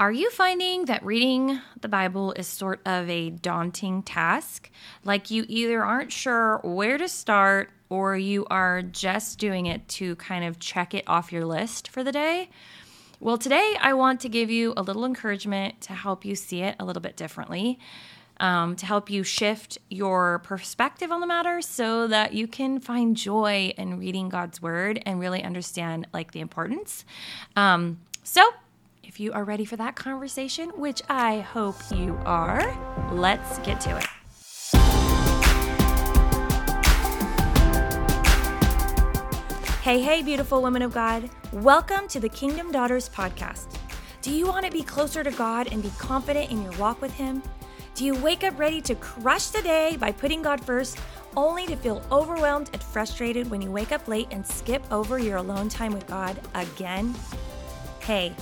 Are you finding that reading the Bible is sort of a daunting task? Like you either aren't sure where to start or you are just doing it to kind of check it off your list for the day? Well, today I want to give you a little encouragement to help you see it a little bit differently, um, to help you shift your perspective on the matter so that you can find joy in reading God's word and really understand like the importance. Um, so, you are ready for that conversation, which I hope you are, let's get to it. Hey, hey, beautiful women of God. Welcome to the Kingdom Daughters podcast. Do you want to be closer to God and be confident in your walk with Him? Do you wake up ready to crush the day by putting God first, only to feel overwhelmed and frustrated when you wake up late and skip over your alone time with God again? Hey,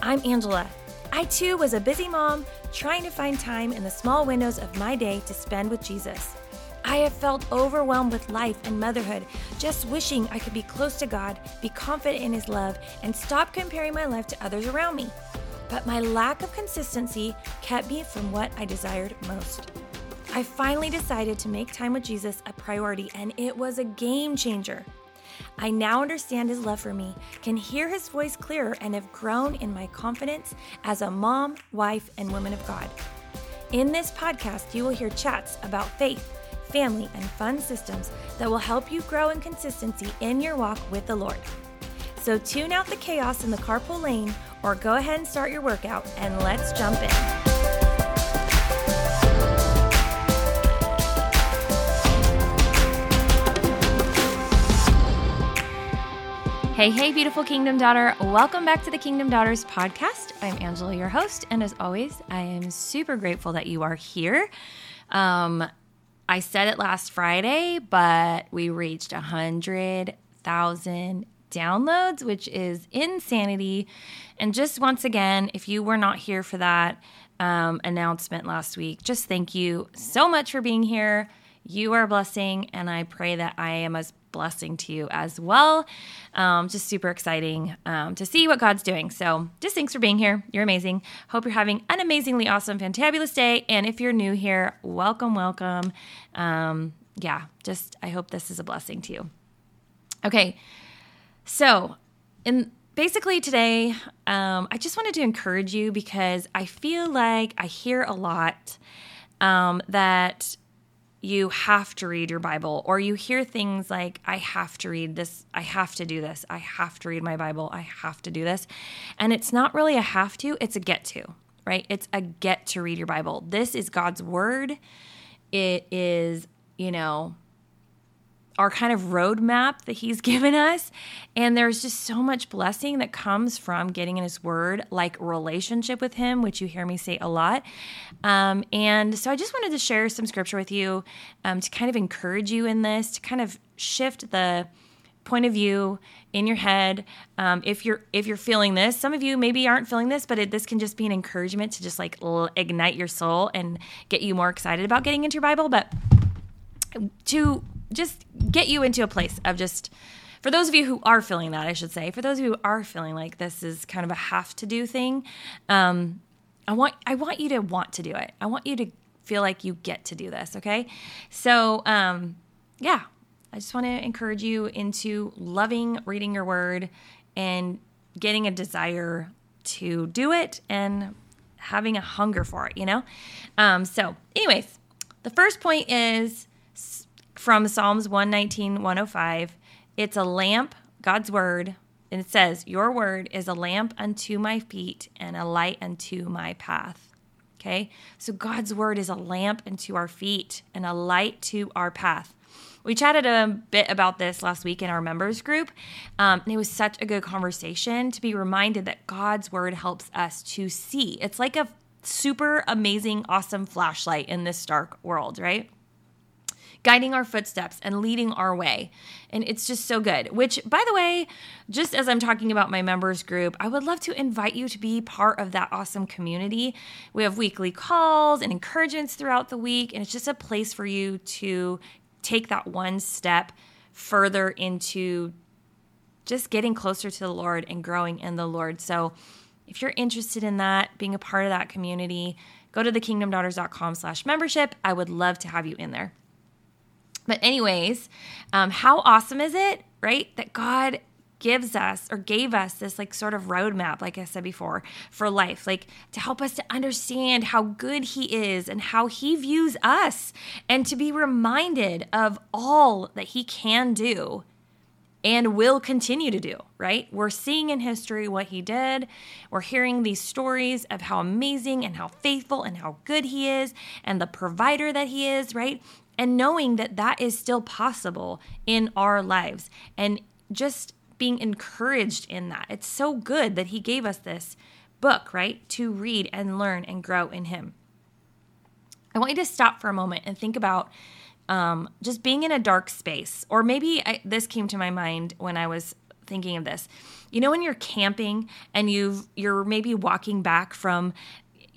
I'm Angela. I too was a busy mom trying to find time in the small windows of my day to spend with Jesus. I have felt overwhelmed with life and motherhood, just wishing I could be close to God, be confident in His love, and stop comparing my life to others around me. But my lack of consistency kept me from what I desired most. I finally decided to make time with Jesus a priority, and it was a game changer. I now understand his love for me, can hear his voice clearer, and have grown in my confidence as a mom, wife, and woman of God. In this podcast, you will hear chats about faith, family, and fun systems that will help you grow in consistency in your walk with the Lord. So tune out the chaos in the carpool lane or go ahead and start your workout and let's jump in. Hey, hey, beautiful Kingdom Daughter. Welcome back to the Kingdom Daughters podcast. I'm Angela, your host. And as always, I am super grateful that you are here. Um, I said it last Friday, but we reached 100,000 downloads, which is insanity. And just once again, if you were not here for that um, announcement last week, just thank you so much for being here. You are a blessing, and I pray that I am as blessing to you as well. Um, just super exciting um, to see what God's doing. So, just thanks for being here. You're amazing. Hope you're having an amazingly awesome, fantabulous day. And if you're new here, welcome, welcome. Um, yeah, just I hope this is a blessing to you. Okay, so in basically today, um, I just wanted to encourage you because I feel like I hear a lot um, that you have to read your Bible, or you hear things like, I have to read this, I have to do this, I have to read my Bible, I have to do this. And it's not really a have to, it's a get to, right? It's a get to read your Bible. This is God's word. It is, you know, our kind of roadmap that he's given us. And there's just so much blessing that comes from getting in his word, like relationship with him, which you hear me say a lot. Um, and so I just wanted to share some scripture with you um, to kind of encourage you in this, to kind of shift the point of view in your head um, if you're if you're feeling this some of you maybe aren't feeling this but it, this can just be an encouragement to just like l- ignite your soul and get you more excited about getting into your bible but to just get you into a place of just for those of you who are feeling that, I should say, for those of you who are feeling like this is kind of a have to do thing, um, I want I want you to want to do it. I want you to feel like you get to do this. Okay, so um, yeah, I just want to encourage you into loving reading your word and getting a desire to do it and having a hunger for it. You know, um, so anyways, the first point is from Psalms 119, 105. It's a lamp, God's word, and it says, Your word is a lamp unto my feet and a light unto my path. Okay, so God's word is a lamp unto our feet and a light to our path. We chatted a bit about this last week in our members group, um, and it was such a good conversation to be reminded that God's word helps us to see. It's like a super amazing, awesome flashlight in this dark world, right? Guiding our footsteps and leading our way. And it's just so good. Which, by the way, just as I'm talking about my members group, I would love to invite you to be part of that awesome community. We have weekly calls and encouragements throughout the week, and it's just a place for you to take that one step further into just getting closer to the Lord and growing in the Lord. So, if you're interested in that, being a part of that community, go to thekingdomdaughters.com slash membership. I would love to have you in there. But anyways, um, how awesome is it, right? That God gives us or gave us this like sort of roadmap, like I said before, for life, like to help us to understand how good He is and how He views us, and to be reminded of all that He can do and will continue to do, right? We're seeing in history what he did. We're hearing these stories of how amazing and how faithful and how good he is and the provider that he is, right? And knowing that that is still possible in our lives and just being encouraged in that. It's so good that he gave us this book, right? To read and learn and grow in him. I want you to stop for a moment and think about um, just being in a dark space. Or maybe I, this came to my mind when I was thinking of this. You know, when you're camping and you've you're maybe walking back from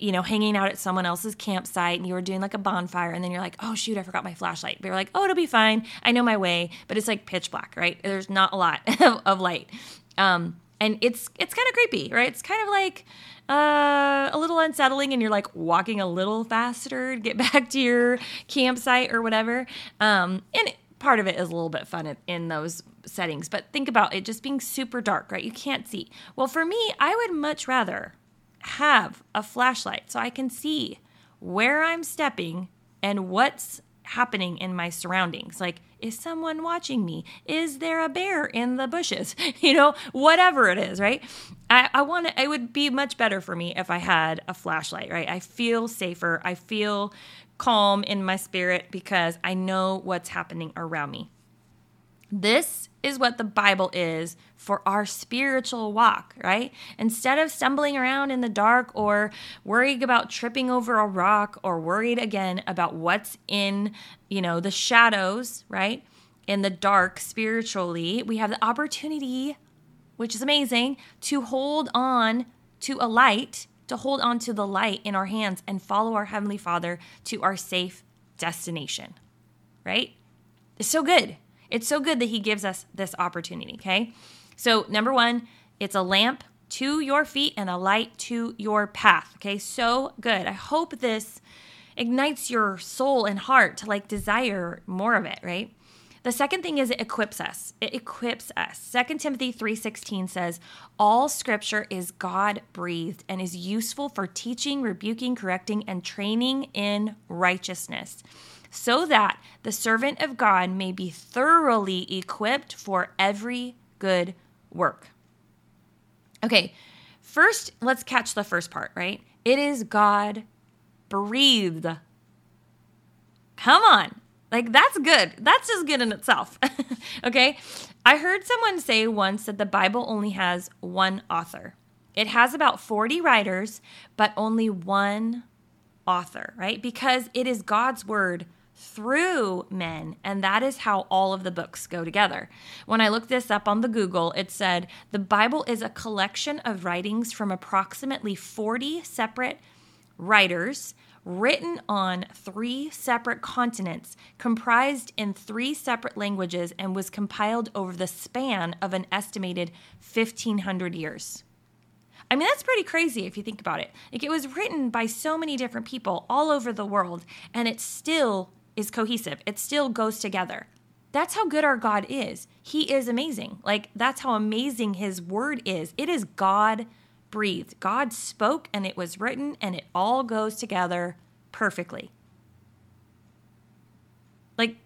you know, hanging out at someone else's campsite and you were doing like a bonfire and then you're like, oh shoot, I forgot my flashlight. But you're like, oh, it'll be fine. I know my way. But it's like pitch black, right? There's not a lot of light. Um, and it's it's kind of creepy, right? It's kind of like uh, a little unsettling, and you're like walking a little faster to get back to your campsite or whatever. Um, and part of it is a little bit fun in, in those settings, but think about it just being super dark, right? You can't see. Well, for me, I would much rather have a flashlight so I can see where I'm stepping and what's happening in my surroundings. Like, is someone watching me? Is there a bear in the bushes? you know, whatever it is, right? I, I want to, it would be much better for me if I had a flashlight, right? I feel safer. I feel calm in my spirit because I know what's happening around me. This is what the Bible is for our spiritual walk, right? Instead of stumbling around in the dark or worrying about tripping over a rock or worried again about what's in, you know, the shadows, right? In the dark spiritually, we have the opportunity, which is amazing, to hold on to a light, to hold on to the light in our hands and follow our Heavenly Father to our safe destination, right? It's so good. It's so good that He gives us this opportunity, okay? So, number one, it's a lamp to your feet and a light to your path, okay? So good. I hope this ignites your soul and heart to like desire more of it, right? The second thing is it equips us. It equips us. 2 Timothy 3:16 says, "All scripture is God-breathed and is useful for teaching, rebuking, correcting and training in righteousness." So that the servant of God may be thoroughly equipped for every good work. Okay, first, let's catch the first part, right? It is God breathed. Come on. Like, that's good. That's just good in itself. okay. I heard someone say once that the Bible only has one author. It has about 40 writers, but only one author, right? Because it is God's word through men. And that is how all of the books go together. When I looked this up on the Google, it said the Bible is a collection of writings from approximately 40 separate writers written on three separate continents, comprised in three separate languages, and was compiled over the span of an estimated 1,500 years. I mean, that's pretty crazy if you think about it. Like, it was written by so many different people all over the world, and it still is cohesive. It still goes together. That's how good our God is. He is amazing. Like, that's how amazing His word is. It is God breathed. God spoke and it was written and it all goes together perfectly. Like,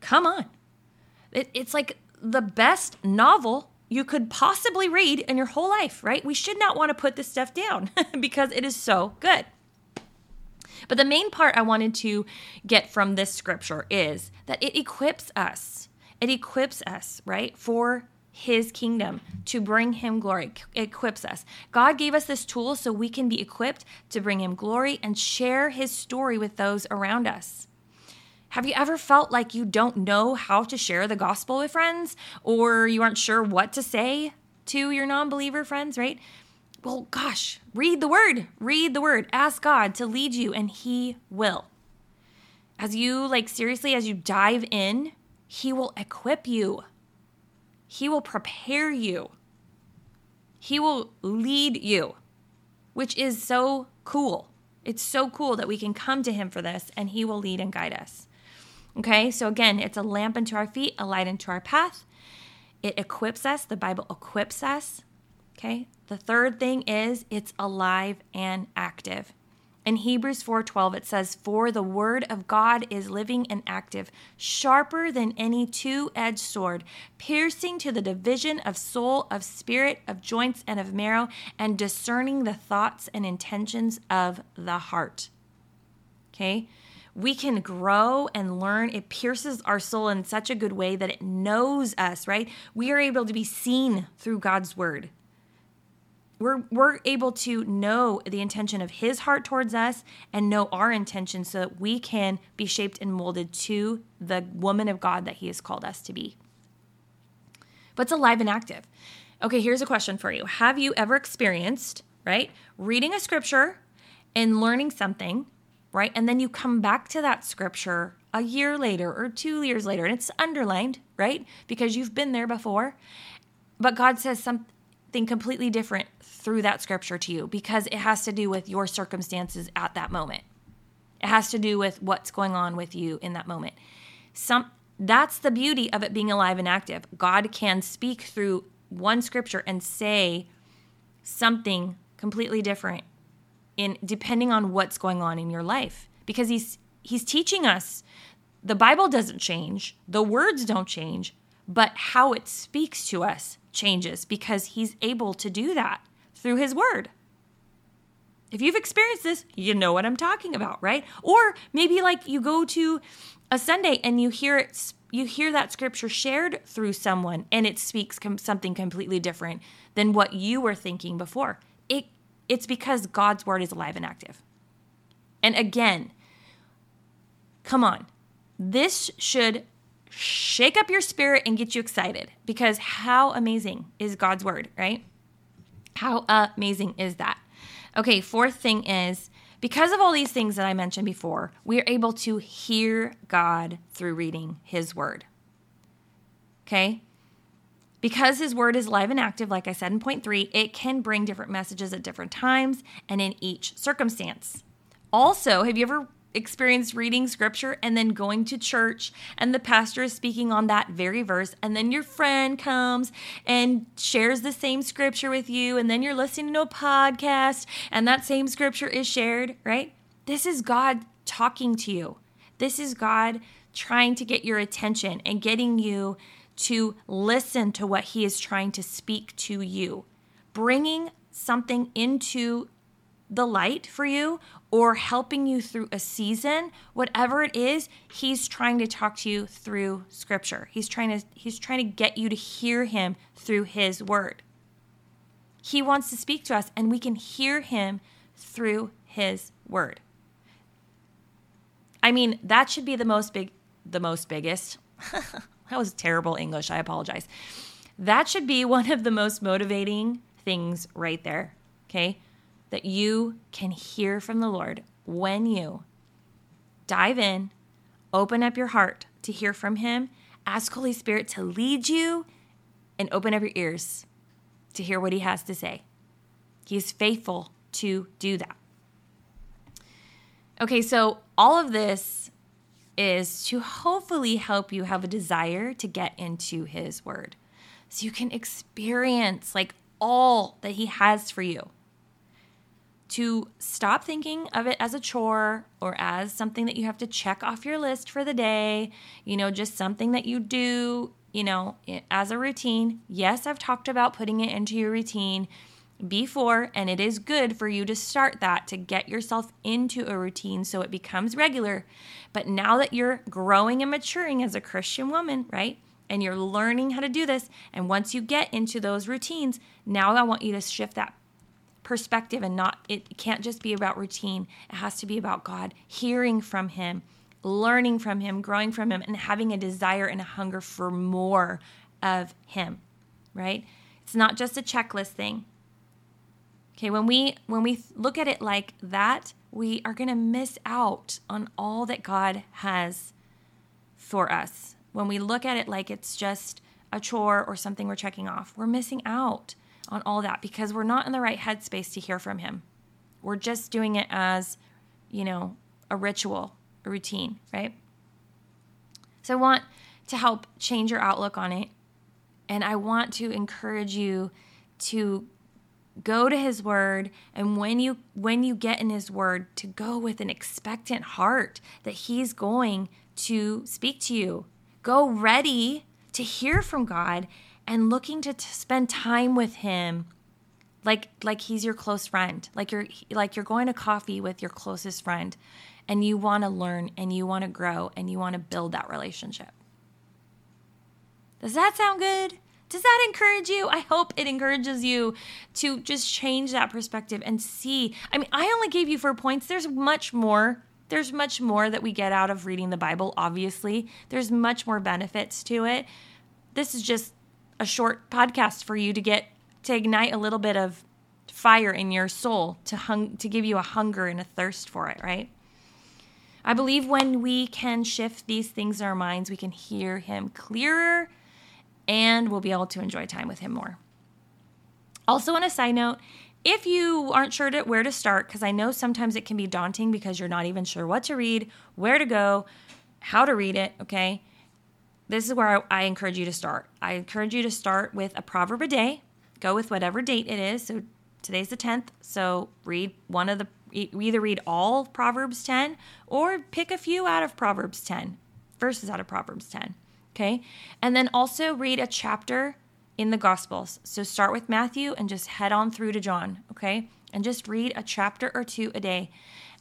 come on. It, it's like the best novel you could possibly read in your whole life, right? We should not want to put this stuff down because it is so good. But the main part I wanted to get from this scripture is that it equips us. It equips us, right, for his kingdom to bring him glory. It equips us. God gave us this tool so we can be equipped to bring him glory and share his story with those around us. Have you ever felt like you don't know how to share the gospel with friends? Or you aren't sure what to say to your non-believer friends right well, gosh, read the word. Read the word. Ask God to lead you, and He will. As you, like, seriously, as you dive in, He will equip you, He will prepare you, He will lead you. which is so cool. It's so cool that we can come to him for this and he will lead and guide us. Okay, so again, it's a lamp unto our feet, a light unto our path. It equips us, the Bible equips us. Okay, the third thing is it's alive and active. In Hebrews 4:12 it says for the word of God is living and active, sharper than any two-edged sword, piercing to the division of soul, of spirit, of joints and of marrow, and discerning the thoughts and intentions of the heart. Okay? We can grow and learn. It pierces our soul in such a good way that it knows us, right? We are able to be seen through God's word we're we're able to know the intention of his heart towards us and know our intention so that we can be shaped and molded to the woman of God that he has called us to be. But it's alive and active. Okay, here's a question for you. Have you ever experienced, right, reading a scripture and learning something, right? And then you come back to that scripture a year later or 2 years later and it's underlined, right? Because you've been there before. But God says something completely different through that scripture to you because it has to do with your circumstances at that moment. It has to do with what's going on with you in that moment. Some that's the beauty of it being alive and active. God can speak through one scripture and say something completely different in depending on what's going on in your life because he's he's teaching us the Bible doesn't change, the words don't change, but how it speaks to us changes because he's able to do that through his word. If you've experienced this, you know what I'm talking about, right? Or maybe like you go to a Sunday and you hear it you hear that scripture shared through someone and it speaks com- something completely different than what you were thinking before. It it's because God's word is alive and active. And again, come on. This should shake up your spirit and get you excited because how amazing is God's word, right? How amazing is that? Okay, fourth thing is because of all these things that I mentioned before, we are able to hear God through reading His Word. Okay? Because His Word is live and active, like I said in point three, it can bring different messages at different times and in each circumstance. Also, have you ever experienced reading scripture and then going to church and the pastor is speaking on that very verse and then your friend comes and shares the same scripture with you and then you're listening to a podcast and that same scripture is shared, right? This is God talking to you. This is God trying to get your attention and getting you to listen to what he is trying to speak to you. Bringing something into the light for you or helping you through a season whatever it is he's trying to talk to you through scripture. He's trying to he's trying to get you to hear him through his word. He wants to speak to us and we can hear him through his word. I mean that should be the most big the most biggest that was terrible english i apologize. That should be one of the most motivating things right there okay that you can hear from the Lord when you dive in, open up your heart to hear from Him, ask Holy Spirit to lead you, and open up your ears to hear what He has to say. He is faithful to do that. Okay, so all of this is to hopefully help you have a desire to get into His Word so you can experience like all that He has for you to stop thinking of it as a chore or as something that you have to check off your list for the day, you know, just something that you do, you know, as a routine. Yes, I've talked about putting it into your routine before, and it is good for you to start that to get yourself into a routine so it becomes regular. But now that you're growing and maturing as a Christian woman, right? And you're learning how to do this. And once you get into those routines, now I want you to shift that perspective and not it can't just be about routine. It has to be about god hearing from him learning from him growing from him and having a desire and a hunger for more of him right? It's not just a checklist thing. Okay when we when we look at it like that we are going to miss out on all that god has for us. When we look at it like it's just a chore or something we're checking off we're missing out on all that because we're not in the right headspace to hear from Him. We're just doing it as, you know, a ritual, a routine, right? So I want to help change your outlook on it. And I want to encourage you to go to his word and when you when you get in his word to go with an expectant heart that he's going to speak to you. Go ready to hear from God and looking to, to spend time with him like like he's your close friend like you're like you're going to coffee with your closest friend and you want to learn and you want to grow and you want to build that relationship. Does that sound good? Does that encourage you? I hope it encourages you to just change that perspective and see. I mean i only gave you four points. There's much more. There's much more that we get out of reading the bible obviously. There's much more benefits to it. This is just a short podcast for you to get to ignite a little bit of fire in your soul to hung to give you a hunger and a thirst for it, right? I believe when we can shift these things in our minds, we can hear him clearer and we'll be able to enjoy time with him more. Also, on a side note, if you aren't sure to, where to start, because I know sometimes it can be daunting because you're not even sure what to read, where to go, how to read it, okay? This is where I, I encourage you to start. I encourage you to start with a proverb a day go with whatever date it is. So today's the 10th. So read one of the, either read all Proverbs 10 or pick a few out of Proverbs 10, verses out of Proverbs 10. Okay. And then also read a chapter in the Gospels. So start with Matthew and just head on through to John. Okay. And just read a chapter or two a day.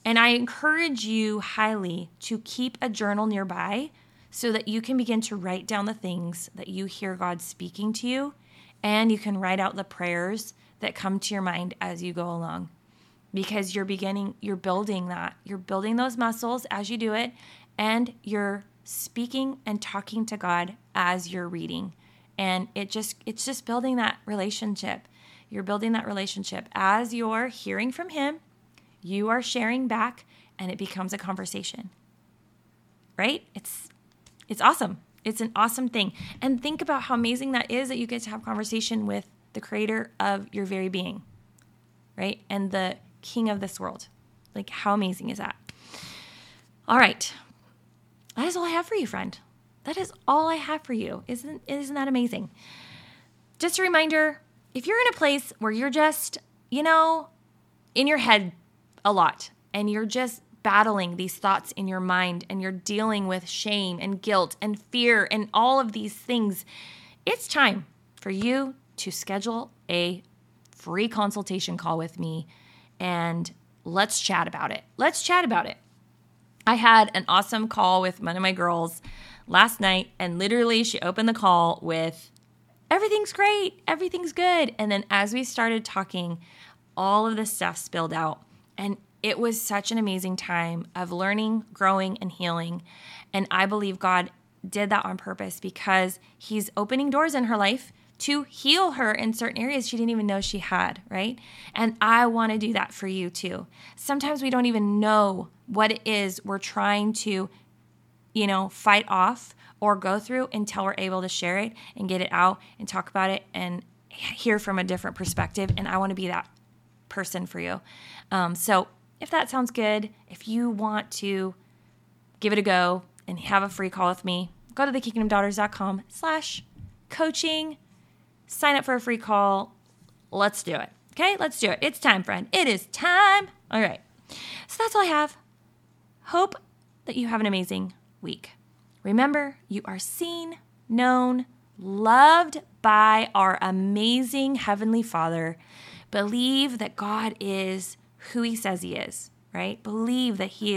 And I encourage you highly to keep a journal nearby so that you can begin to write down the things that you hear God speaking to you and you can write out the prayers that come to your mind as you go along because you're beginning, you're building that. You're building those muscles as you do it, and you're speaking and talking to God as you're reading. And it just, it's just building that relationship. You're building that relationship as you're hearing from Him, you are sharing back, and it becomes a conversation. Right? It's, it's awesome. It's an awesome thing. And think about how amazing that is that you get to have conversation with the creator of your very being, right? And the king of this world. Like, how amazing is that? All right. That is all I have for you, friend. That is all I have for you. Isn't, isn't that amazing? Just a reminder if you're in a place where you're just, you know, in your head a lot and you're just battling these thoughts in your mind and you're dealing with shame and guilt and fear and all of these things, it's time for you to schedule a free consultation call with me and let's chat about it. Let's chat about it. I had an awesome call with one of my girls last night, and literally, she opened the call with, Everything's great, everything's good. And then as we started talking, all of this stuff spilled out. And it was such an amazing time of learning, growing, and healing. And I believe God did that on purpose because He's opening doors in her life to heal her in certain areas she didn't even know she had, right? And I want to do that for you too. Sometimes we don't even know what it is we're trying to, you know, fight off or go through until we're able to share it and get it out and talk about it and hear from a different perspective. And I want to be that person for you. Um, so if that sounds good, if you want to give it a go and have a free call with me, go to thekingdomdaughters.com slash coaching, sign up for a free call. Let's do it. Okay, let's do it. It's time, friend. It is time. All right. So that's all I have. Hope that you have an amazing week. Remember, you are seen, known, loved by our amazing Heavenly Father. Believe that God is who he says he is, right? Believe that he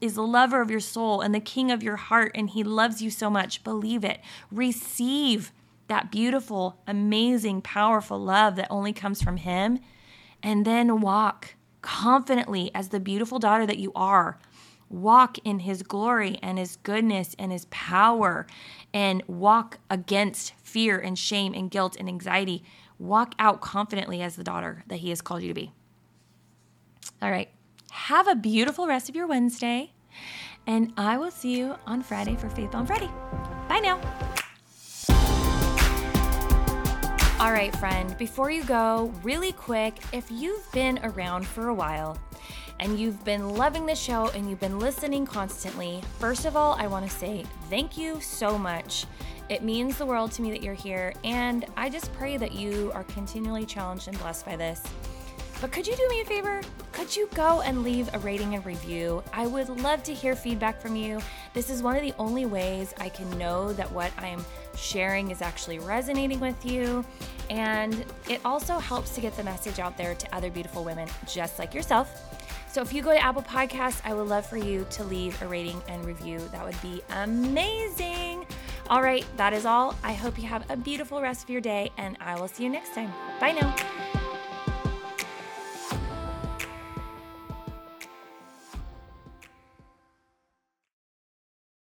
is the lover of your soul and the king of your heart, and he loves you so much. Believe it. Receive that beautiful, amazing, powerful love that only comes from him, and then walk confidently as the beautiful daughter that you are. Walk in his glory and his goodness and his power, and walk against fear and shame and guilt and anxiety. Walk out confidently as the daughter that he has called you to be. All right. Have a beautiful rest of your Wednesday. And I will see you on Friday for Faith on Friday. Bye now. All right, friend, before you go, really quick, if you've been around for a while and you've been loving the show and you've been listening constantly, first of all, I want to say thank you so much. It means the world to me that you're here, and I just pray that you are continually challenged and blessed by this. But could you do me a favor? Could you go and leave a rating and review? I would love to hear feedback from you. This is one of the only ways I can know that what I'm sharing is actually resonating with you. And it also helps to get the message out there to other beautiful women just like yourself. So if you go to Apple Podcasts, I would love for you to leave a rating and review. That would be amazing. All right, that is all. I hope you have a beautiful rest of your day, and I will see you next time. Bye now.